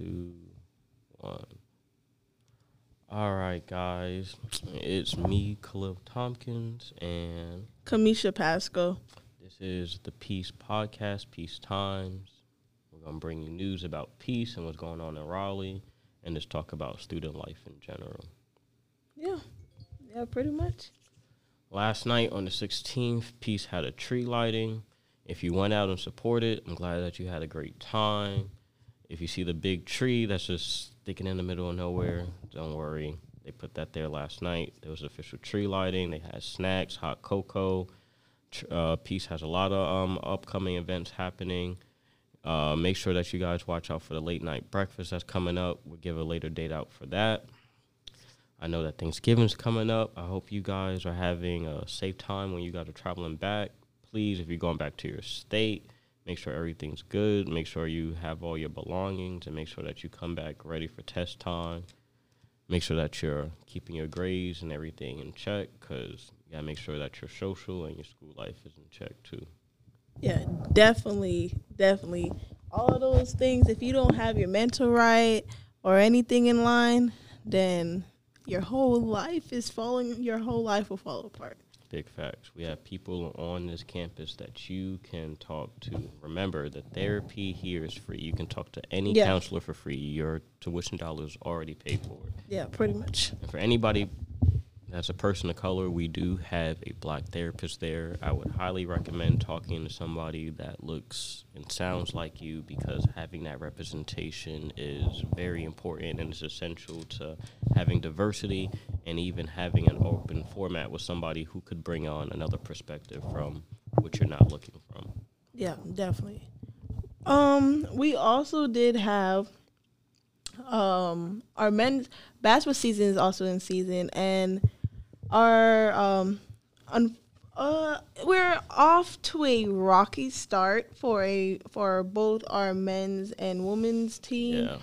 two, one. All right, guys. It's me, Khalil Tompkins, and Kamisha Pasco. this is the Peace Podcast, Peace Times. We're going to bring you news about peace and what's going on in Raleigh, and just talk about student life in general. Yeah. Yeah, pretty much. Last night on the 16th, Peace had a tree lighting. If you went out and supported, I'm glad that you had a great time. If you see the big tree that's just sticking in the middle of nowhere, don't worry. They put that there last night. There was official tree lighting. They had snacks, hot cocoa. Uh, Peace has a lot of um, upcoming events happening. Uh, make sure that you guys watch out for the late night breakfast that's coming up. We'll give a later date out for that. I know that Thanksgiving's coming up. I hope you guys are having a safe time when you guys are traveling back. Please, if you're going back to your state, make sure everything's good. Make sure you have all your belongings and make sure that you come back ready for test time. Make sure that you're keeping your grades and everything in check because you got to make sure that your social and your school life is in check too. Yeah, definitely, definitely. All those things. If you don't have your mental right or anything in line, then your whole life is falling. Your whole life will fall apart. Big facts. We have people on this campus that you can talk to. Remember, the therapy here is free. You can talk to any Yeah. counselor for free. Your tuition dollars already paid for. Yeah, pretty much. And for anybody that's a person of color, we do have a black therapist there. I would highly recommend talking to somebody that looks and sounds like you because having that representation is very important and it's essential to having diversity and even having an open format with somebody who could bring on another perspective from what you're not looking from. Yeah, definitely. Um, we also did have um our men's basketball season is also in season and our um un- uh we're off to a rocky start for a for both our men's and women's team. Yeah.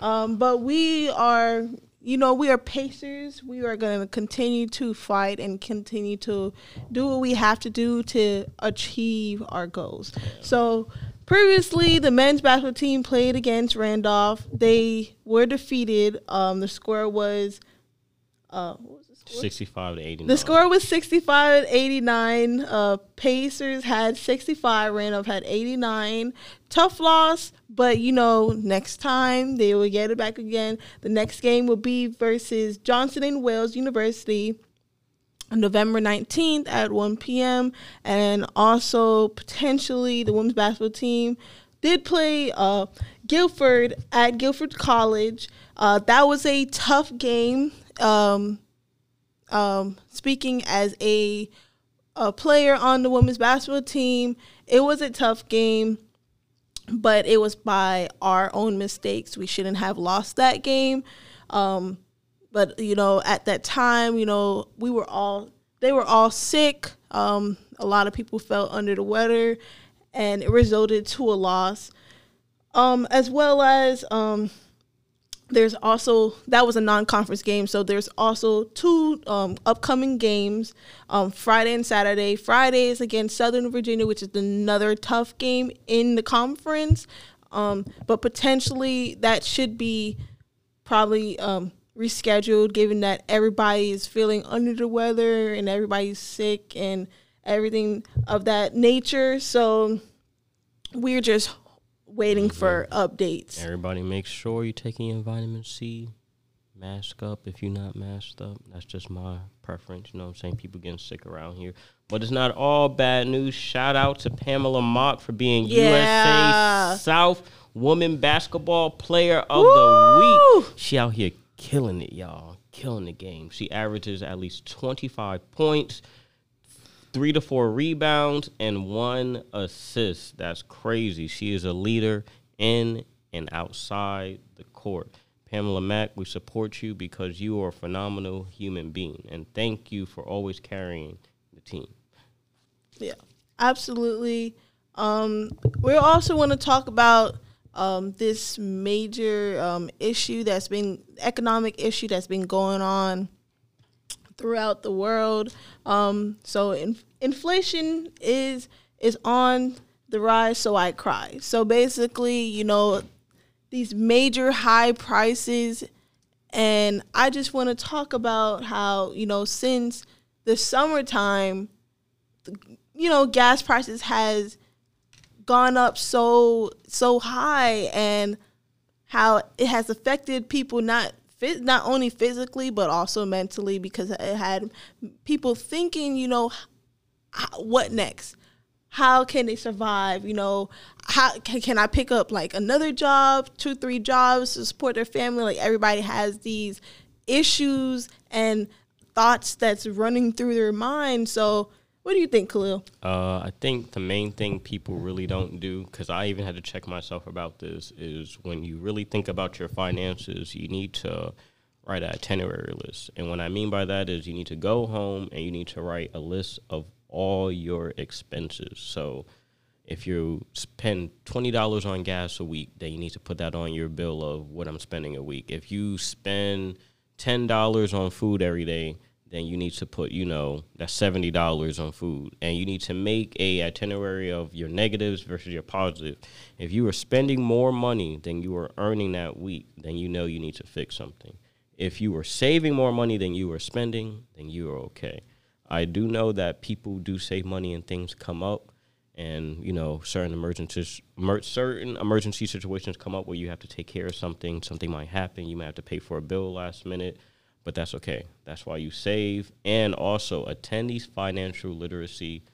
Um, but we are, you know, we are pacers. We are going to continue to fight and continue to do what we have to do to achieve our goals. So, previously, the men's basketball team played against Randolph. They were defeated. Um, the score was, uh, what was the score? 65 to 89. The score was 65 to 89. Uh, Pacers had 65. Randolph had 89. Tough loss, but you know, next time they will get it back again. The next game will be versus Johnson and Wales University on November 19th at 1 p.m. And also, potentially, the women's basketball team did play uh, Guilford at Guilford College. Uh, that was a tough game. Um, um, speaking as a, a player on the women's basketball team, it was a tough game, but it was by our own mistakes. We shouldn't have lost that game. Um, but you know, at that time, you know, we were all they were all sick. Um, a lot of people felt under the weather, and it resulted to a loss. Um, as well as um, there's also that was a non-conference game so there's also two um, upcoming games um, friday and saturday. Friday is against southern virginia which is another tough game in the conference um, but potentially that should be probably um, rescheduled given that everybody is feeling under the weather and everybody's sick and everything of that nature. So we're just waiting for updates Everybody make sure you're taking your vitamin C. Mask up if you're not masked up. That's just my preference. You know what I'm saying? People getting sick around here. But it's not all bad news. Shout out to Pamela Mock for being Yeah. USA South Woman Basketball Player of Woo! the Week. She out here killing it, y'all. Killing the game. She averages at least 25 points, three to four rebounds and one assist. That's crazy. She is a leader in and outside the court. Pamela Mack, we support you because you are a phenomenal human being. And thank you for always carrying the team. Yeah, absolutely. Um, we also want to talk about um, this major um, issue that's been economic issue that's been going on throughout the world. Um, so in, inflation is is on the rise. So I cry. So basically, you know, these major high prices and I just want to talk about how, you know, since the summertime, you know, gas prices has gone up so so high and how it has affected people not not only physically but also mentally because it had people thinking, you know, what next? How can they survive? You know, how can, can I pick up like another job, two, three jobs to support their family? Like everybody has these issues and thoughts that's running through their mind. So, what do you think, Khalil? Uh, I think the main thing people really don't do, because I even had to check myself about this, is when you really think about your finances, you need to write an itinerary list. And what I mean by that is you need to go home and you need to write a list of all your expenses. So if you spend $20 on gas a week, then you need to put that on your bill of what I'm spending a week. If you spend $10 on food every day, then you need to put, you know, that's seventy dollars on food, and you need to make a itinerary of your negatives versus your positive. If you are spending more money than you are earning that week, then you know you need to fix something. If you are saving more money than you are spending, then you are okay. I do know that people do save money and things come up, and you know certain emergencies, emer- certain emergency situations come up where you have to take care of something. Something might happen. You might have to pay for a bill last minute, but that's okay. That's why you save and also attend these financial literacy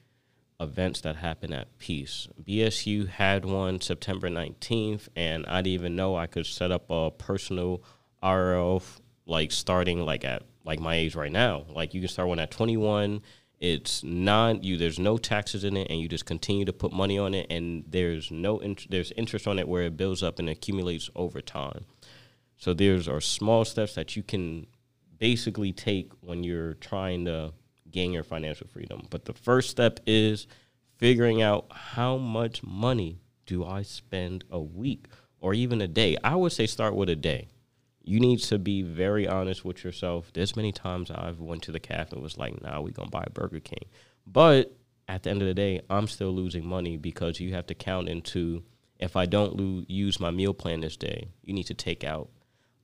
events that happen at Peace. BSU had one September 19th, and I didn't even know I could set up a personal RL like starting like at like my age right now. Like you can start one at 21. It's non you. There's no taxes in it, and you just continue to put money on it, and there's no there's interest on it where it builds up and accumulates over time. So there's are small steps that you can basically take when you're trying to gain your financial freedom. But the first step is figuring out how much money do I spend a week or even a day. I would say start with a day you need to be very honest with yourself. There's many times I've went to the cafe and was like, "Nah, we gonna buy Burger King," but at the end of the day, I'm still losing money because you have to count into if I don't use my meal plan this day, you need to take out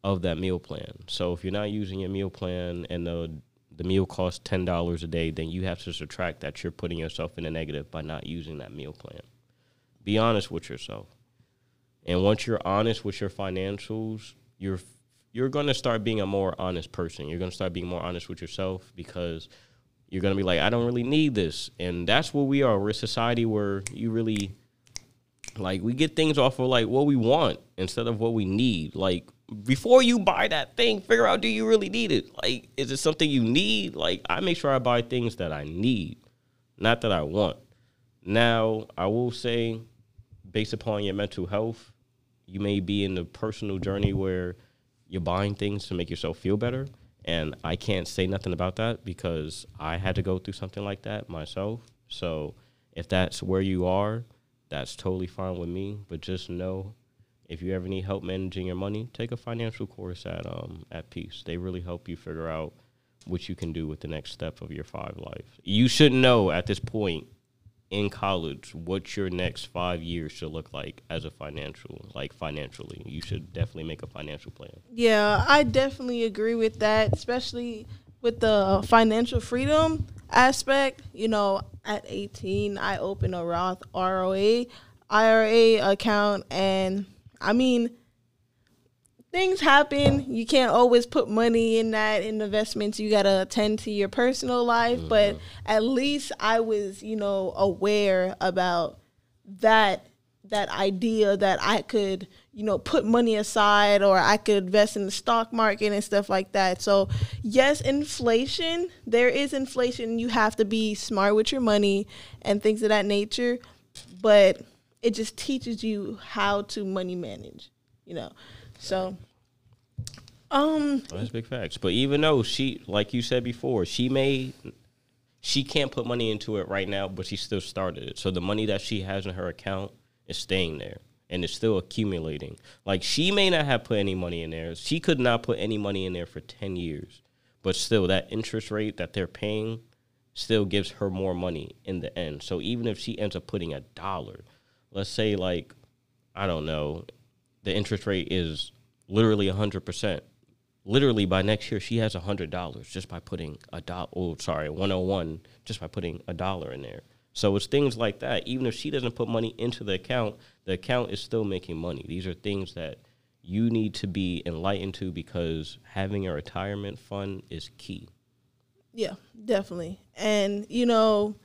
of that meal plan. So if you're not using your meal plan and the the meal costs ten dollars a day, then you have to subtract that you're putting yourself in a negative by not using that meal plan. Be honest with yourself. And once you're honest with your financials, you're you're going to start being a more honest person. You're going to start being more honest with yourself because you're going to be like, I don't really need this. And that's what we are. We're a society where you really, like, we get things off of like what we want instead of what we need. Like, before you buy that thing, figure out do you really need it? Like, is it something you need? Like, I make sure I buy things that I need, not that I want. Now, I will say, based upon your mental health, you may be in the personal journey where you're buying things to make yourself feel better. And I can't say nothing about that because I had to go through something like that myself. So if that's where you are, that's totally fine with me. But just know if you ever need help managing your money, take a financial course at um at Peace. They really help you figure out what you can do with the next step of your five life. You should know at this point in college what your next five years should look like as a financial like financially you should definitely make a financial plan yeah i definitely agree with that especially with the financial freedom aspect you know at 18 i opened a roth roa ira account and i mean things happen. You can't always put money in that in investments. You gotta attend to your personal life. Mm-hmm. But at least I was, you know, aware about that that idea that I could, you know, put money aside or I could invest in the stock market and stuff like that. So, yes, inflation, there is inflation. You have to be smart with your money and things of that nature, but it just teaches you how to money manage, you know. So, um, oh, that's big facts. But even though she, like you said before, she may, she can't put money into it right now, but she still started it. So the money that she has in her account is staying there and it's still accumulating. Like she may not have put any money in there. She could not put any money in there for 10 years. But still that interest rate that they're paying still gives her more money in the end. So even if she ends up putting a dollar, let's say like I don't know, the interest rate is literally hundred percent. Literally by next year, she has hundred dollars just by putting a dollar. Oh, sorry, one hundred one just by putting a dollar in there. So it's things like that. Even if she doesn't put money into the account, the account is still making money. These are things that you need to be enlightened to because having a retirement fund is key. Yeah, definitely. And you know,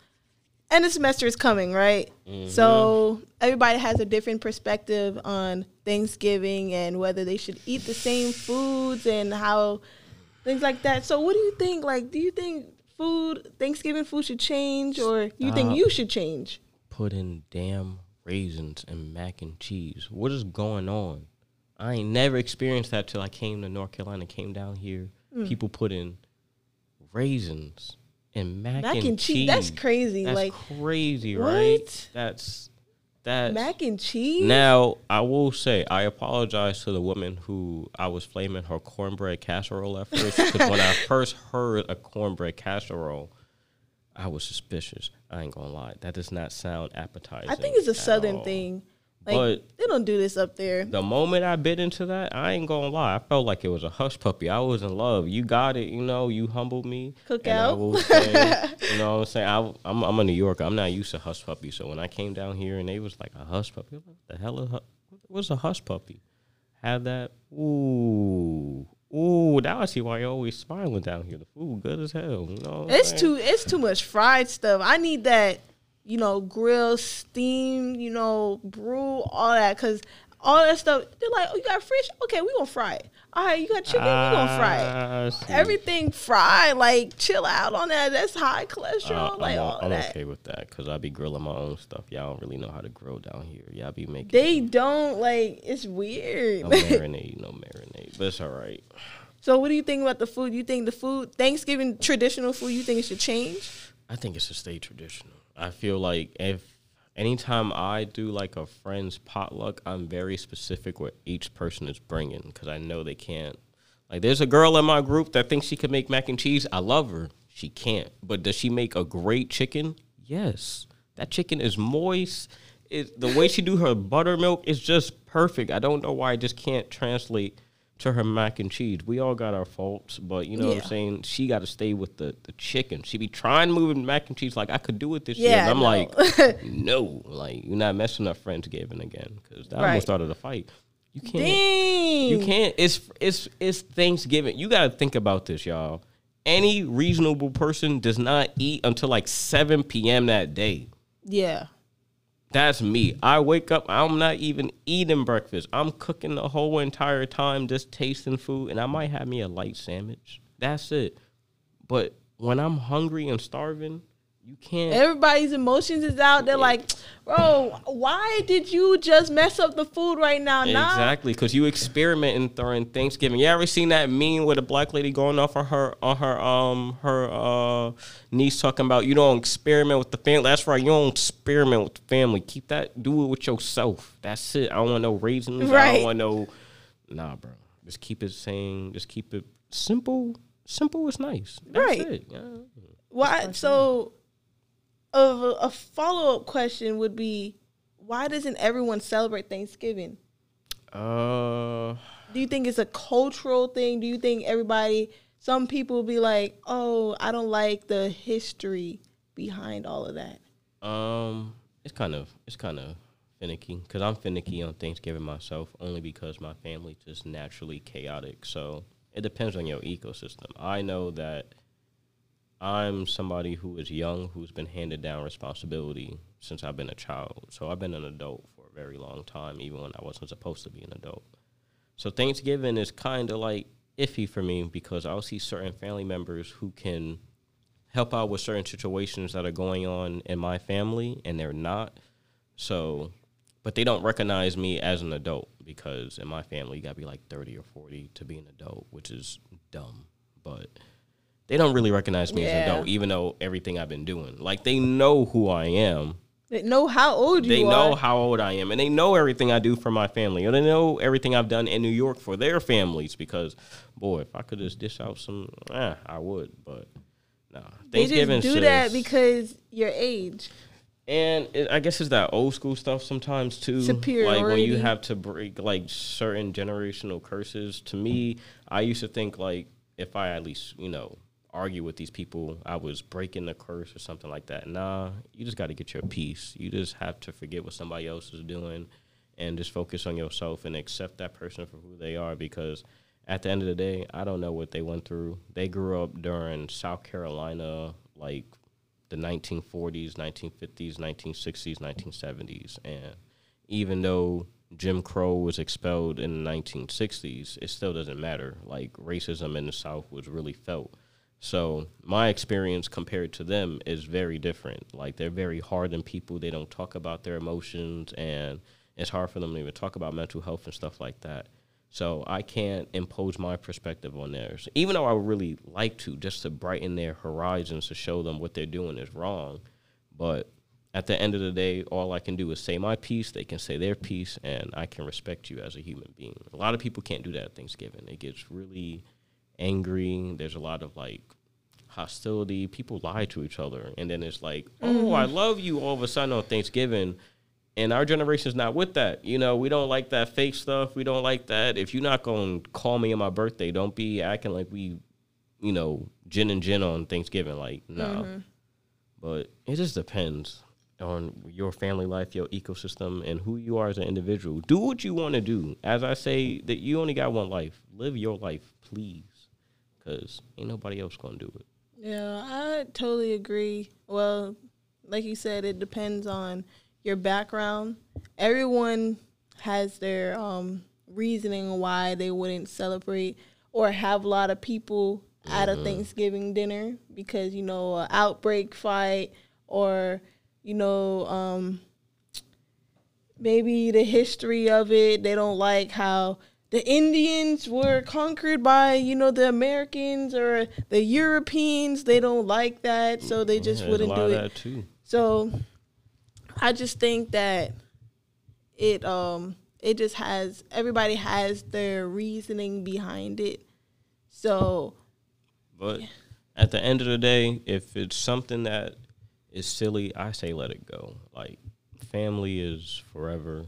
end the semester is coming, right? Mm-hmm. So everybody has a different perspective on Thanksgiving and whether they should eat the same foods and how things like that. So what do you think? Like, do you think food Thanksgiving food should change, or you Stop think you should change? Putting damn raisins and mac and cheese. What is going on? I ain't never experienced that till I came to North Carolina. Came down here, mm. people putting raisins and mac, mac and, and cheese. cheese. That's crazy. That's like crazy, what? right? That's that mac and cheese. Now I will say I apologize to the woman who I was flaming her cornbread casserole at first because when I first heard a cornbread casserole, I was suspicious. I ain't gonna lie, that does not sound appetizing. I think it's a southern all. thing. Like, but they don't do this up there. The moment I bit into that, I ain't gonna lie. I felt like it was a hush puppy. I was in love. You got it. You know, you humbled me. Cookout. Say, you know what I'm saying? I, am I'm, I'm a New Yorker. I'm not used to hush puppy. So when I came down here and they was like a hush puppy, like, the hell is what's a hush puppy? Had that. Ooh. Ooh, now I see why you're always smiling down here. The food good as hell. You know it's saying? too it's too much fried stuff. I need that you know, grill, steam, you know, brew, all that. Cause all that stuff, they're like, oh, you got fish? Okay, we gonna fry it. All right, you got chicken? Uh, we gonna fry it. Ah, Everything fried, like chill out on that. That's high cholesterol, uh, like I'm, all I'm that. okay with that because I be grilling my own stuff. Y'all don't really know how to grill down here. Y'all be making. They don't like. It's weird. No marinade, no marinade, but it's all right. So, what do you think about the food? You think the food, Thanksgiving traditional food, you think it should change? I think it should stay traditional. I feel like if anytime I do like a friend's potluck, I'm very specific what each person is bringing because I know they can't. Like, there's a girl in my group that thinks she can make mac and cheese. I love her. She can't. But does she make a great chicken? Yes. That chicken is moist. It, the way she do her buttermilk is just perfect. I don't know why I just can't translate to her mac and cheese. We all got our faults, but you know yeah. what I'm saying? She got to stay with the, the chicken. She be trying to move mac and cheese like I could do it this yeah, year. And I'm no. like, no, like you're not messing up Friendsgiving again because that right. almost started a fight. You can't. Dang. You can't. It's it's it's Thanksgiving. You got to think about this, y'all. Any reasonable person does not eat until like 7 p.m. that day. Yeah. That's me. I wake up, I'm not even eating breakfast. I'm cooking the whole entire time, just tasting food, and I might have me a light sandwich. That's it. But when I'm hungry and starving, you can't. Everybody's emotions is out. They're like, bro, why did you just mess up the food right now? Exactly, because you experimenting during Thanksgiving. You ever seen that meme with a black lady going off on her on her um her uh niece talking about you don't experiment with the family. That's right, you don't experiment with the family. Keep that. Do it with yourself. That's it. I don't want no raisins. Right. I don't want no. Nah, bro. Just keep it saying. Just keep it simple. Simple is nice. That's right. It. Yeah. Why? So of a, a follow up question would be, why doesn't everyone celebrate Thanksgiving? Uh, do you think it's a cultural thing? Do you think everybody? Some people will be like, "Oh, I don't like the history behind all of that." Um, it's kind of it's kind of finicky because I'm finicky on Thanksgiving myself, only because my family just naturally chaotic. So it depends on your ecosystem. I know that I'm somebody who is young, who's been handed down responsibility since I've been a child. So I've been an adult for a very long time, even when I wasn't supposed to be an adult. So Thanksgiving is kind of like iffy for me because I'll see certain family members who can help out with certain situations that are going on in my family and they're not. So, but they don't recognize me as an adult because in my family, you got to be like 30 or 40 to be an adult, which is dumb. But they don't really recognize me yeah. as an adult, even though everything I've been doing. Like they know who I am. They know how old you they are. They know how old I am, and they know everything I do for my family, and they know everything I've done in New York for their families. Because, boy, if I could just dish out some, eh, I would. But no, nah. They just do that because your age. And it, I guess it's that old school stuff sometimes too. Like when you have to break like certain generational curses. To me, I used to think like if I at least you know argue with these people, I was breaking the curse or something like that. Nah, you just got to get your peace. You just have to forget what somebody else is doing and just focus on yourself and accept that person for who they are because at the end of the day, I don't know what they went through. They grew up during South Carolina, like the 1940s, 1950s, 1960s, 1970s. And even though Jim Crow was expelled in the 1960s, it still doesn't matter. Like racism in the South was really felt. So my experience compared to them is very different. Like they're very hardened people. They don't talk about their emotions, and it's hard for them to even talk about mental health and stuff like that. So I can't impose my perspective on theirs, even though I would really like to, just to brighten their horizons to show them what they're doing is wrong. But at the end of the day, all I can do is say my piece. They can say their piece, and I can respect you as a human being. A lot of people can't do that at Thanksgiving. It gets really angry. There's a lot of like hostility. People lie to each other, and then it's like, "Oh, I mm-hmm. love you." All of a sudden on Thanksgiving, and our generation's not with that. You know, we don't like that fake stuff. We don't like that. If you're not gonna call me on my birthday, don't be acting like we, you know, gin and gin on Thanksgiving. Like, no. Mm-hmm. But it just depends on your family life, your ecosystem, and who you are as an individual. Do what you want to do. As I say, that you only got one life. Live your life, please, because ain't nobody else gonna do it. Yeah, I totally agree. Well, like you said, it depends on your background. Everyone has their um, reasoning why they wouldn't celebrate or have a lot of people at a Thanksgiving dinner because you know an outbreak fight or you know um, maybe the history of it. They don't like how the Indians were conquered by, you know, the Americans or the Europeans. They don't like that, so they just There's wouldn't do it. that too. So I just think that it um it just has everybody has their reasoning behind it. So But at the end of the day, if it's something that is silly, I say let it go. Like family is forever.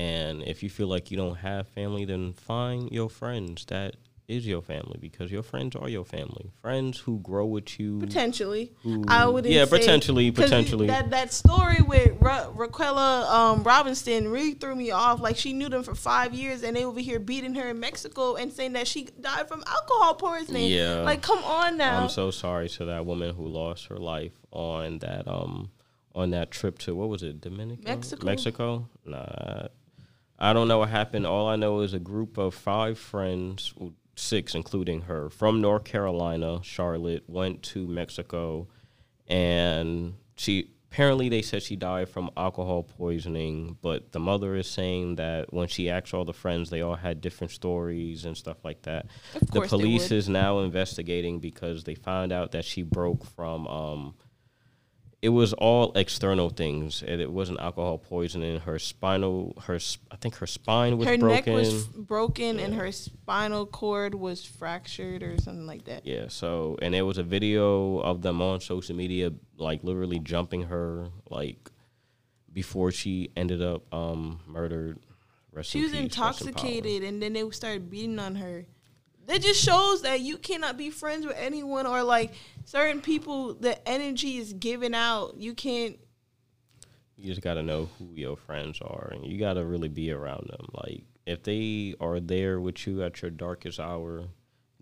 And if you feel like you don't have family, then find your friends that is your family because your friends are your family. Friends who grow with you. potentially, Who- I would yeah, potentially, 'cause potentially. that that story with Ra- Raquella um, Robinson really threw me off. Like she knew them for five years, and they over here beating her in Mexico and saying that she died from alcohol poisoning. Yeah. like come on now. I'm so sorry to that woman who lost her life on that um on that trip to what was it Dominican Mexico. Mexico. Nah, I don't know what happened. All I know is a group of five friends, six including her, from North Carolina, Charlotte, went to Mexico, and she apparently they said she died from alcohol poisoning. But the mother is saying that when she asked all the friends, they all had different stories and stuff like that Of the police is now investigating because they found out that she broke from um it was all external things and it wasn't alcohol poisoning. Her spinal her I think her spine was her broken. neck was broken and her spinal cord was fractured or something like that. yeah so and there was a video of them on social media like literally jumping her like before she ended up um murdered. Rest She in was peace, rest in intoxicated and then they started beating on her. That just shows that you cannot be friends with anyone or like certain people the energy is given out. You can't you just got to know who your friends are and you got to really be around them. Like if they are there with you at your darkest hour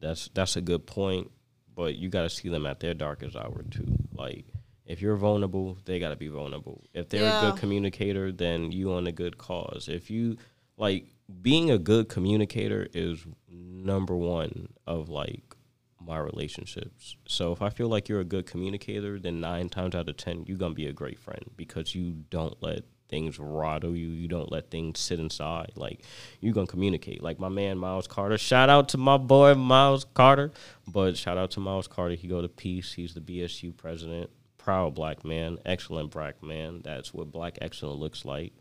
that's that's a good point but you got to see them at their darkest hour too. Like if you're vulnerable they got to be vulnerable. If they're a good communicator then you on a good cause. If you like being a good communicator is number one of like my relationships. So if I feel like you're a good communicator, then nine times out of ten you're gonna be a great friend because you don't let things rattle you. You don't let things sit inside. Like you're gonna communicate. Like my man Miles Carter. Shout out to my boy Miles Carter. But shout out to Miles Carter. He go to peace. He's the BSU president. Proud black man. Excellent black man. That's what black excellence looks like.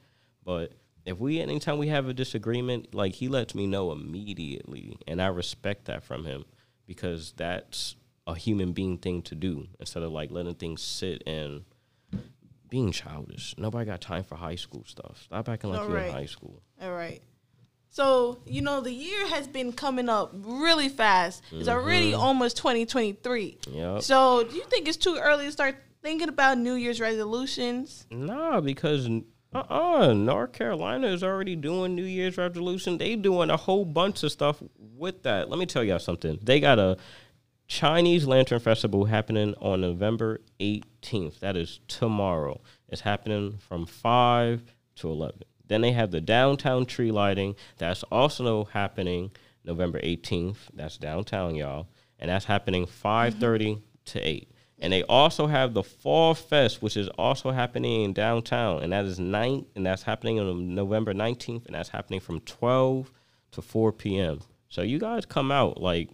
But if we anytime we have a disagreement, like he lets me know immediately, and I respect that from him because that's a human being thing to do instead of like letting things sit and being childish. Nobody got time for high school stuff. Stop acting like All you're in high school. All right. So, you know, the year has been coming up really fast. It's already mm-hmm. almost 2023. Yep. So, do you think it's too early to start thinking about New Year's resolutions? Nah, because uh uh North Carolina is already doing New Year's resolution. They doing a whole bunch of stuff with that. Let me tell y'all something. They got a Chinese Lantern Festival happening on November 18th. That is tomorrow. It's happening from 5 to 11. Then they have the downtown tree lighting. That's also happening November 18th. That's downtown, y'all. And that's happening 5:30 to 8. And they also have the Fall Fest, which is also happening in downtown, and that is nine, and that's happening on November 19th, and that's happening from 12 to 4 p.m. So you guys come out like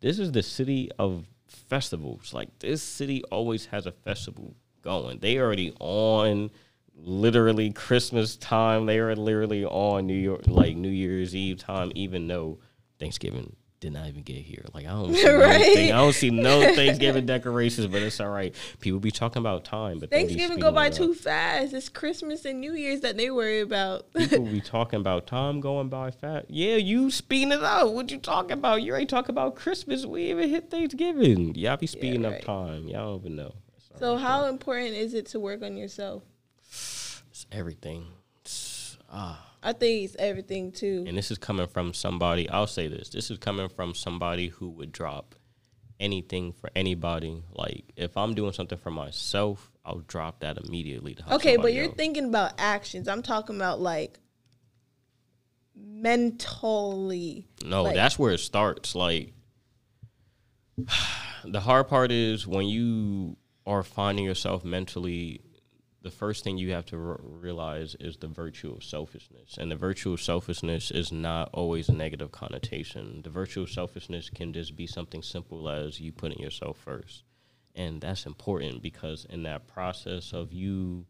this is the city of festivals. Like this city always has a festival going. They already on literally Christmas time. They are literally on New York like New Year's Eve time, even though Thanksgiving did not even get here. Like I don't see Right. anything. I don't see no Thanksgiving decorations, but it's all right. People be talking about time, but Thanksgiving go by too fast. It's Christmas and New Year's that they worry about. People be talking about time going by fast. Yeah, you speeding it up. What you talking about? You ain't talking about Christmas. We even hit Thanksgiving. Y'all be speeding right. up time. Y'all don't even know. All so, right. how important is it to work on yourself? It's everything. It's, ah. I think it's everything too. And this is coming from somebody, I'll say this. This is coming from somebody who would drop anything for anybody. Like, if I'm doing something for myself, I'll drop that immediately Okay, but you're else. thinking about actions. I'm talking about like mentally. No, like- that's where it starts. Like, the hard part is when you are finding yourself mentally, the first thing you have to r- realize is the virtue of selfishness. And the virtue of selfishness is not always a negative connotation. The virtue of selfishness can just be something simple as you putting yourself first. And that's important because in that process of you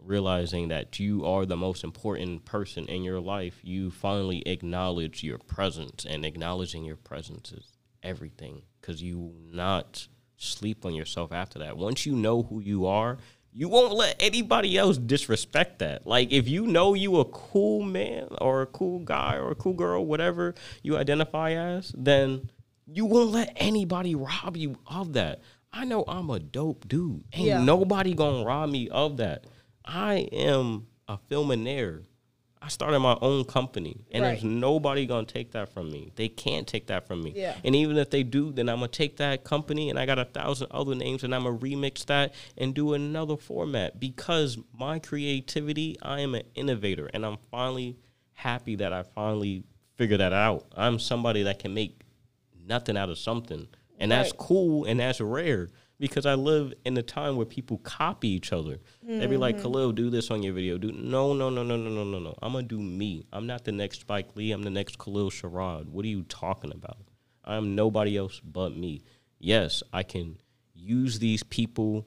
realizing that you are the most important person in your life, you finally acknowledge your presence. And acknowledging your presence is everything because you not sleep on yourself after that. Once you know who you are, you won't let anybody else disrespect that. Like if you know you a cool man or a cool guy or a cool girl, whatever you identify as, then you won't let anybody rob you of that. I know I'm a dope dude. Ain't Yeah. nobody gonna rob me of that. I am a filminaire. I started my own company, and there's nobody gonna take that from me. They can't take that from me. Yeah. And even if they do, then I'm gonna take that company, and I got a thousand other names, and I'm gonna remix that and do another format because my creativity. I am an innovator, and I'm finally happy that I finally figured that out. I'm somebody that can make nothing out of something. And that's cool and that's rare because I live in a time where people copy each other. They be like, mm-hmm. Khalil, do this on your video. Do no, no, no, no, no, no, no, no. I'm gonna do me. I'm not the next Spike Lee. I'm the next Khalil Sharad. What are you talking about? I'm nobody else but me. Yes, I can use these people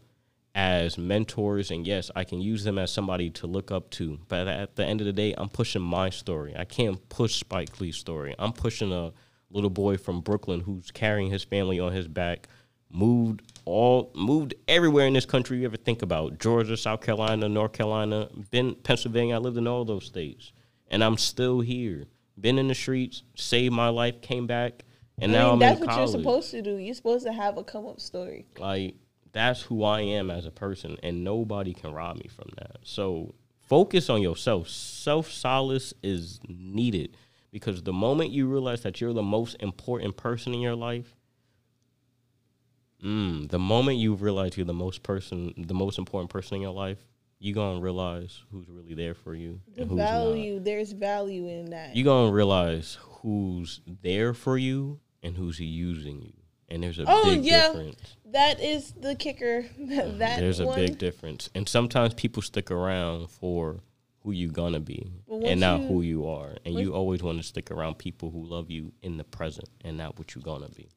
as mentors and yes i can use them as somebody to look up to but at the end of the day i'm pushing my story i can't push spike lee's story i'm pushing a little boy from brooklyn who's carrying his family on his back moved all moved everywhere in this country you ever think about georgia south carolina north carolina been pennsylvania i lived in all those states and i'm still here been in the streets saved my life came back and I now mean, i'm that's what college you're supposed to do. You're supposed to have a come up story. like that's who I am as a person, and nobody can rob me from that. So focus on yourself. Self solace is needed because the moment you realize that you're the most important person in your life, mm, the moment you realize you're the most person, the most important person in your life, you're gonna realize who's really there for you The and who's not value, there's value in that. you're gonna realize who's there for you and who's using you. And there's a Oh, big yeah. difference. that is the kicker. that there's a big difference. And sometimes people stick around for who you gonna be and not you- who you are. And you always want to stick around people who love you in the present and not what you're gonna be.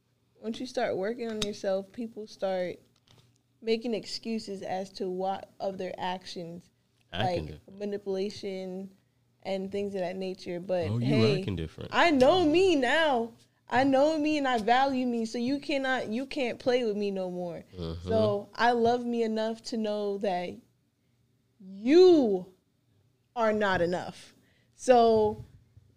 Once you start working on yourself, people start making excuses as to what of their actions, like manipulation and things of that nature. But Oh, hey. I know me now. I know me and I value me, so you cannot, you can't play with me no more. Mm-hmm. So I love me enough to know that you are not enough. So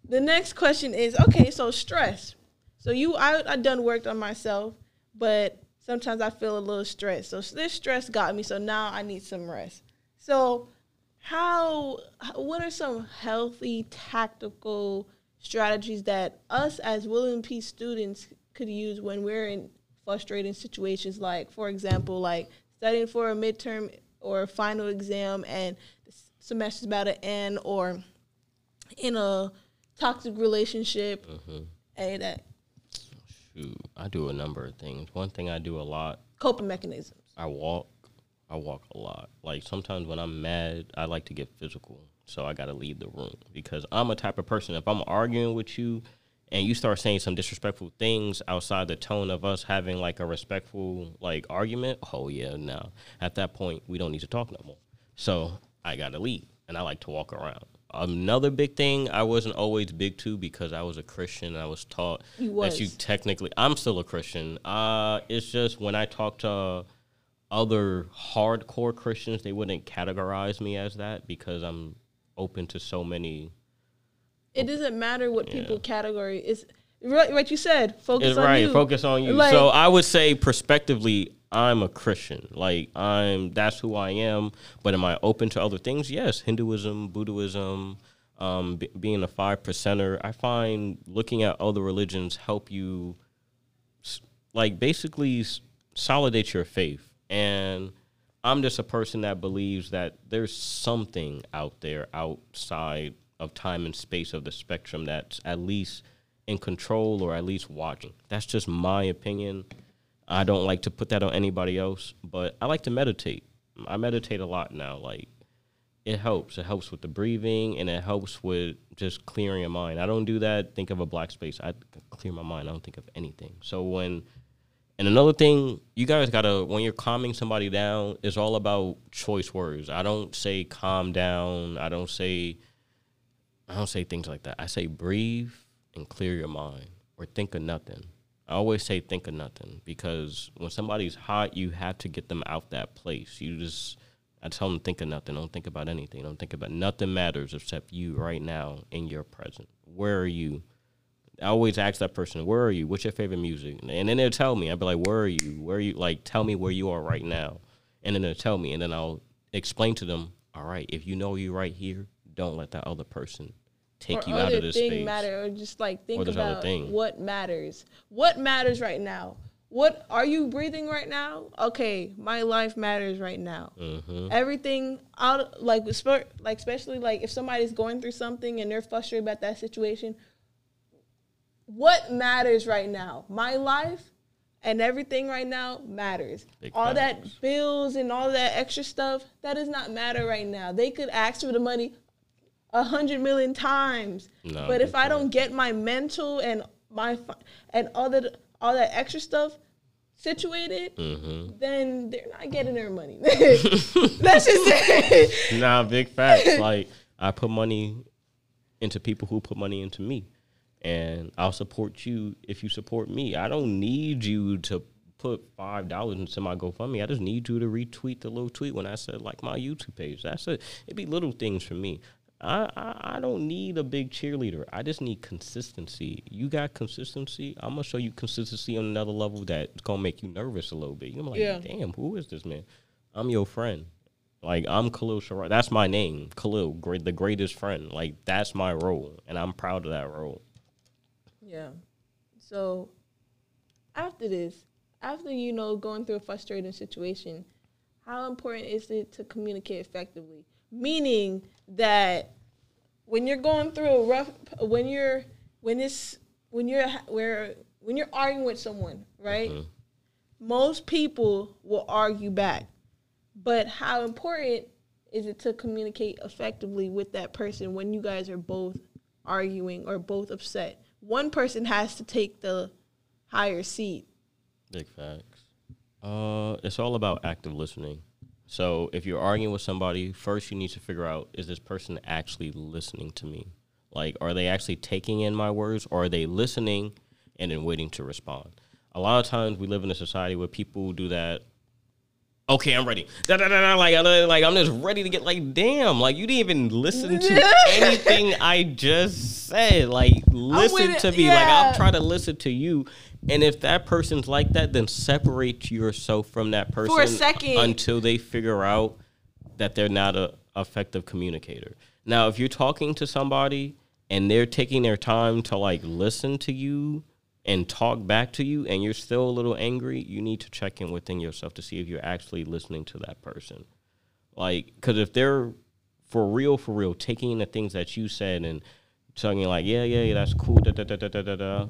the next question is okay, so stress. So you I I done worked on myself, but sometimes I feel a little stressed. So this stress got me, so now I need some rest. So how what are some healthy tactical strategies that us as William Peace students could use when we're in frustrating situations like for example like studying for a midterm or a final exam and the semester's about to end or in a toxic relationship Mm-hmm. that Shoot, I do a number of things. One thing I do a lot, coping mechanisms. I walk. I walk a lot. Like sometimes when I'm mad, I like to get physical. So I got to leave the room because I'm a type of person. If I'm arguing with you and you start saying some disrespectful things outside the tone of us having like a respectful like argument, oh yeah, no. At that point, we don't need to talk no more. So I got to leave and I like to walk around. Another big thing I wasn't always big to because I was a Christian and I was taught You that you technically I'm still a Christian. Uh it's just when I talk to other hardcore Christians, they wouldn't categorize me as that because I'm open to so many. It doesn't matter what Yeah. people category. Right, right. You said focus It's on right, you. focus on you. Like- so I would say, prospectively, I'm a Christian. Like I'm, that's who I am. But am I open to other things? Yes, Hinduism, Buddhism, um, b- being a five percenter. I find looking at other religions help you, like basically solidate your faith. And I'm just a person that believes that there's something out there outside of time and space of the spectrum that's at least in control or at least watching. That's just my opinion. I don't like to put that on anybody else, but I like to meditate. I meditate a lot now. Like it helps. It helps with the breathing and it helps with just clearing your mind. I don't do that. Think of a black space. I clear my mind. I don't think of anything. So when and another thing, you guys gotta when you're calming somebody down, it's all about choice words. I don't say calm down. I don't say I don't say things like that. I say breathe and clear your mind or think of nothing. I always say think of nothing because when somebody's hot, you have to get them out that place. You just I tell them think of nothing. Don't think about anything. Don't think about nothing matters except you right now in your present. Where are you? I always ask that person, "Where are you? What's your favorite music?" And then they'll tell me. I'll be like, "Where are you? Where are you? Like, tell me where you are right now." And then they'll tell me, and then I'll explain to them, "All right, if you know you're right here, don't let that other person take or you out of this thing space." matter, or just like think about what matters. What matters right now? What are you breathing right now? Okay, my life matters right now. hmm Everything out like like especially like if somebody's going through something and they're frustrated about that situation. What matters right now? My life and everything right now matters. All facts. that bills and all that extra stuff that does not matter right now. They could ask for the money a hundred million times, No, but if I don't get my mental and my and all that all that extra stuff situated, hmm then they're not getting their money. That's just it. Nah, big facts. like I put money into people who put money into me, and I'll support you if you support me. I don't need you to put five dollars into my GoFundMe. I just need you to retweet the little tweet when I said like my YouTube page. That's it. It'd be little things for me. I, I I don't need a big cheerleader. I just need consistency. You got consistency. I'm gonna show you consistency on another level that's gonna make you nervous a little bit. You're gonna be like, Yeah. damn, who is this man? I'm your friend. Like I'm Khalil Sharad. That's my name, Khalil, great, the greatest friend. Like that's my role, and I'm proud of that role. Yeah. So after this, after you know going through a frustrating situation, how important is it to communicate effectively? Meaning that when you're going through a rough, when you're when it's when you're where when you're arguing with someone, right? Mhm. Most people will argue back, but how important is it to communicate effectively with that person when you guys are both arguing or both upset? One person has to take the higher seat. Big facts. Uh, it's all about active listening. So if you're arguing with somebody, first you need to figure out is this person actually listening to me? Like, are they actually taking in my words, or are they listening and then waiting to respond? A lot of times we live in a society where people do that. Okay, I'm ready. Da, da, da, like, like I'm just ready to get like, damn, like you didn't even listen to anything I just said. Like, listen to me. Like. I'm trying to listen to you. And if that person's like that, then separate yourself from that person for a second. until they figure out that they're not a effective communicator. Now, if you're talking to somebody and they're taking their time to like listen to you and talk back to you and you're still a little angry, you need to check in within yourself to see if you're actually listening to that person. Like, because if they're for real, for real, taking in the things that you said and talking like, yeah, yeah, yeah, that's cool, da da da da da da da,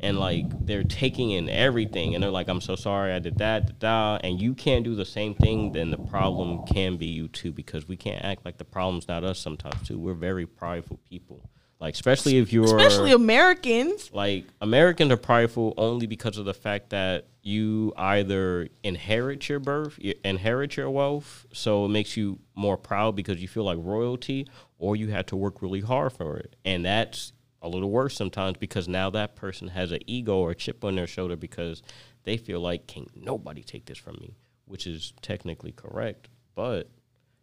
and like they're taking in everything, and they're like, I'm so sorry, I did that, da da, and you can't do the same thing, then the problem can be you too, because we can't act like the problem's not us sometimes too. We're very prideful people, like especially if you're Especially Americans. like Americans are prideful only because of the fact that you either inherit your birth, you inherit your wealth, so it makes you more proud because you feel like royalty, or you had to work really hard for it, and that's a little worse sometimes because now that person has an ego or a chip on their shoulder because they feel like can't nobody take this from me, which is technically correct, but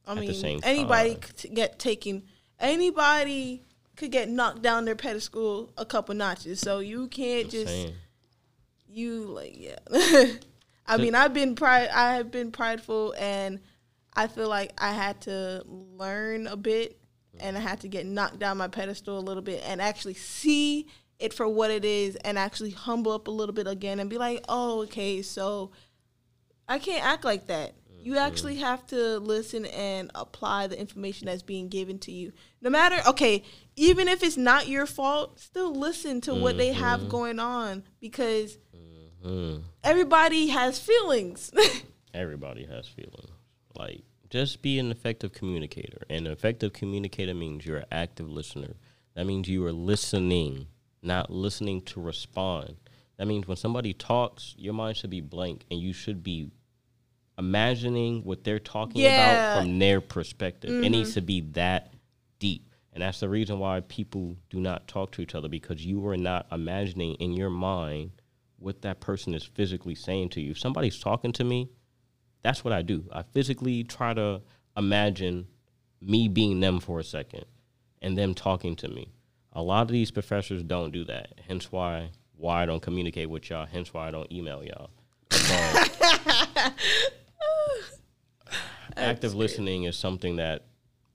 I at the mean, anybody time. get taken. Anybody could get knocked down their pedestal a couple notches. So you can't just saying. you like yeah. I mean, I've been pride. I have been prideful, and I feel like I had to learn a bit, and I had to get knocked down my pedestal a little bit, and actually see it for what it is, and actually humble up a little bit again, and be like, oh, okay, so I can't act like that. You actually have to listen and apply the information that's being given to you. No matter, okay, even if it's not your fault, still listen to what they have going on because Hmm. everybody has feelings. everybody has feelings. Like, just be an effective communicator. And an effective communicator means you're an active listener. That means you are listening, not listening to respond. That means when somebody talks, your mind should be blank and you should be imagining what they're talking Yeah. about from their perspective. It needs mm-hmm. to be that deep. And that's the reason why people do not talk to each other because you are not imagining in your mind what that person is physically saying to you. If somebody's talking to me, that's what I do. I physically try to imagine me being them for a second and them talking to me. A lot of these professors don't do that. Hence why why I don't communicate with y'all. Hence why I don't email y'all. Active listening is something that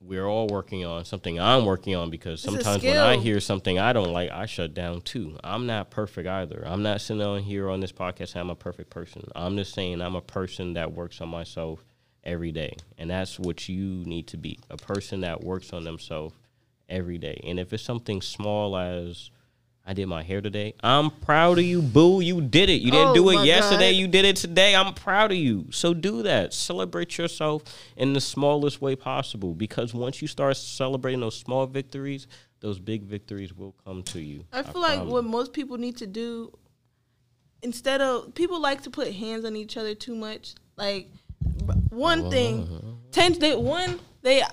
we're all working on, something I'm working on because a sometimes when I hear something I don't like, I shut down too. I'm not perfect either. I'm not sitting on here on this podcast saying I'm a perfect person. I'm just saying I'm a person that works on myself every day. And that's what you need to be a person that works on themselves every day. And if it's something small as I did my hair today. I'm proud of you, boo. You did it. You didn't Oh do it yesterday. God. You did it today. I'm proud of you. So do that. Celebrate yourself in the smallest way possible because once you start celebrating those small victories, those big victories will come to you. I feel like what most people need to do instead of people like to put hands on each other too much. Like one uh-huh. thing, tend they one they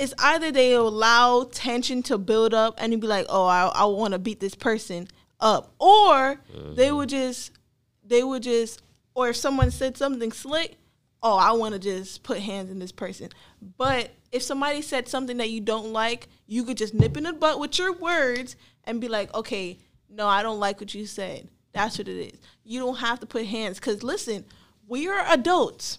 it's either they allow tension to build up and you'd be like, oh, I I want to beat this person up, or they mm-hmm. would just they would just or if someone said something slick, oh, I want to just put hands in this person. But if somebody said something that you don't like, you could just nip in the butt with your words and be like, okay, no, I don't like what you said. That's what it is. You don't have to put hands because listen, we are adults.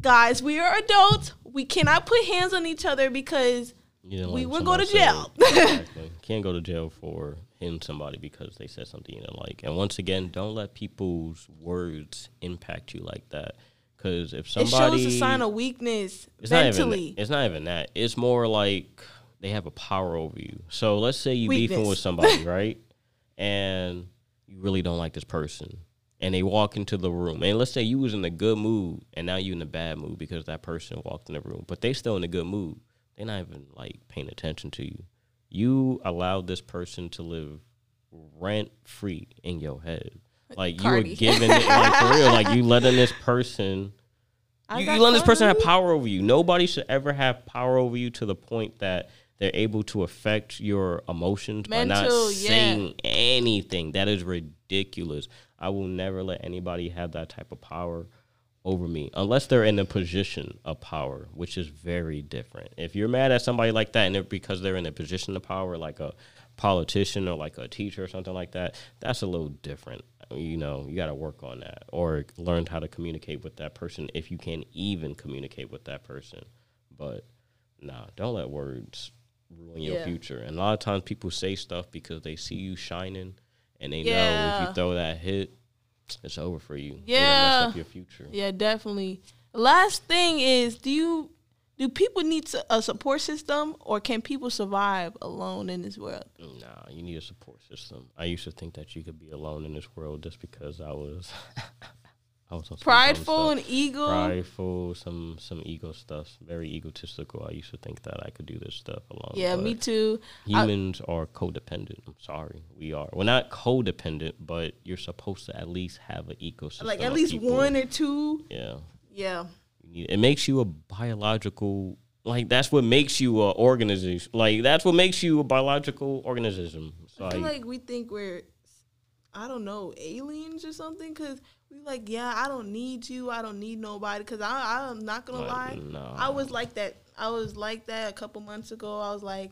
Guys, we are adults. We cannot put hands on each other because we will go to jail. exactly. Can't go to jail for hitting somebody because they said something you didn't like. And once again, don't let people's words impact you like that. Because if somebody it shows a sign of weakness it's mentally. Not even, it's not even that. It's more like they have a power over you. So let's say you beefing with somebody, right? And you really don't like this person. And they walk into the room. And let's say you was in a good mood and now you in a bad mood because that person walked in the room. But they still in a good mood. They're not even like paying attention to you. You allowed this person to live rent free in your head. Like you were giving it like for real. Like you letting this person I you, you let this person have power over you. Nobody should ever have power over you to the point that they're able to affect your emotions by not Mental, yeah. saying anything. That is ridiculous. I will never let anybody have that type of power over me unless they're in a position of power, which is very different. If you're mad at somebody like that and they're because they're in a position of power, like a politician or like a teacher or something like that, that's a little different. You know, you got to work on that or learn how to communicate with that person if you can even communicate with that person. But nah, don't let words ruin your Yeah. future. And a lot of times people say stuff because they see you shining and they know if you throw that hit, it's over for you. Yeah. mess up your future. Yeah, definitely. Last thing is, do you do people need a support system, or can people survive alone in this world? Nah, you need a support system. I used to think that you could be alone in this world just because I was I was Prideful and ego. prideful, some some ego stuff, very egotistical. I used to think that I could do this stuff alone. Yeah, me too. I- Humans are codependent. I'm sorry, we are. We're not codependent, but you're supposed to at least have an ecosystem. Like at least people. one or two. Yeah, Yeah. it makes you a biological. Like that's what makes you a organization. Like that's what makes you a biological organism. So I feel I- like we think we're, I don't know, aliens or something. Cause we like, yeah, I don't need you. I don't need nobody. Cause I, I'm not gonna Like, lie. no. I was like that. I was like that a couple months ago. I was like,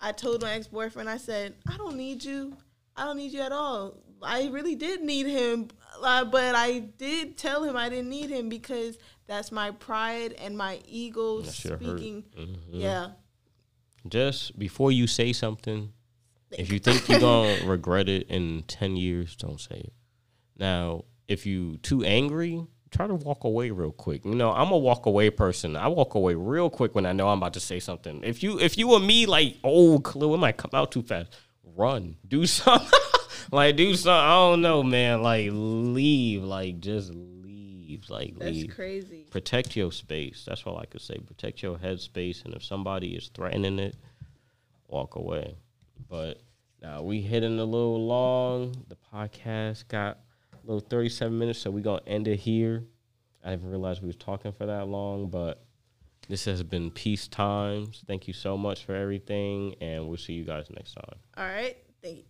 I told my ex boyfriend, I said, I don't need you. I don't need you at all. I really did need him, uh, but I did tell him I didn't need him because that's my pride and my ego That shit hurt. speaking. Mhm. Yeah. just before you say something, if you think you're gonna regret it in ten years, don't say it. Now, if you too angry, try to walk away real quick. You know, I'm a walk away person. I walk away real quick when I know I'm about to say something. If you if you were me, like, oh, Khalil, it might come out too fast. Run, do something. like, do something. I don't know, man. Like, leave. Like, just leave. Like, That's leave crazy. protect your space. That's all I could say. Protect your head space, and if somebody is threatening it, walk away. But now we hitting a little long. The podcast got little thirty-seven minutes, so we're gonna end it here. I didn't realize we was talking for that long, but this has been peace times. Thank you so much for everything, and we'll see you guys next time. All right. Thank.